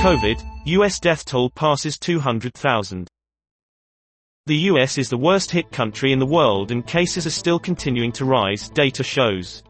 COVID, U.S. death toll passes 200,000. The U.S. is the worst hit country in the world and cases are still continuing to rise, data shows.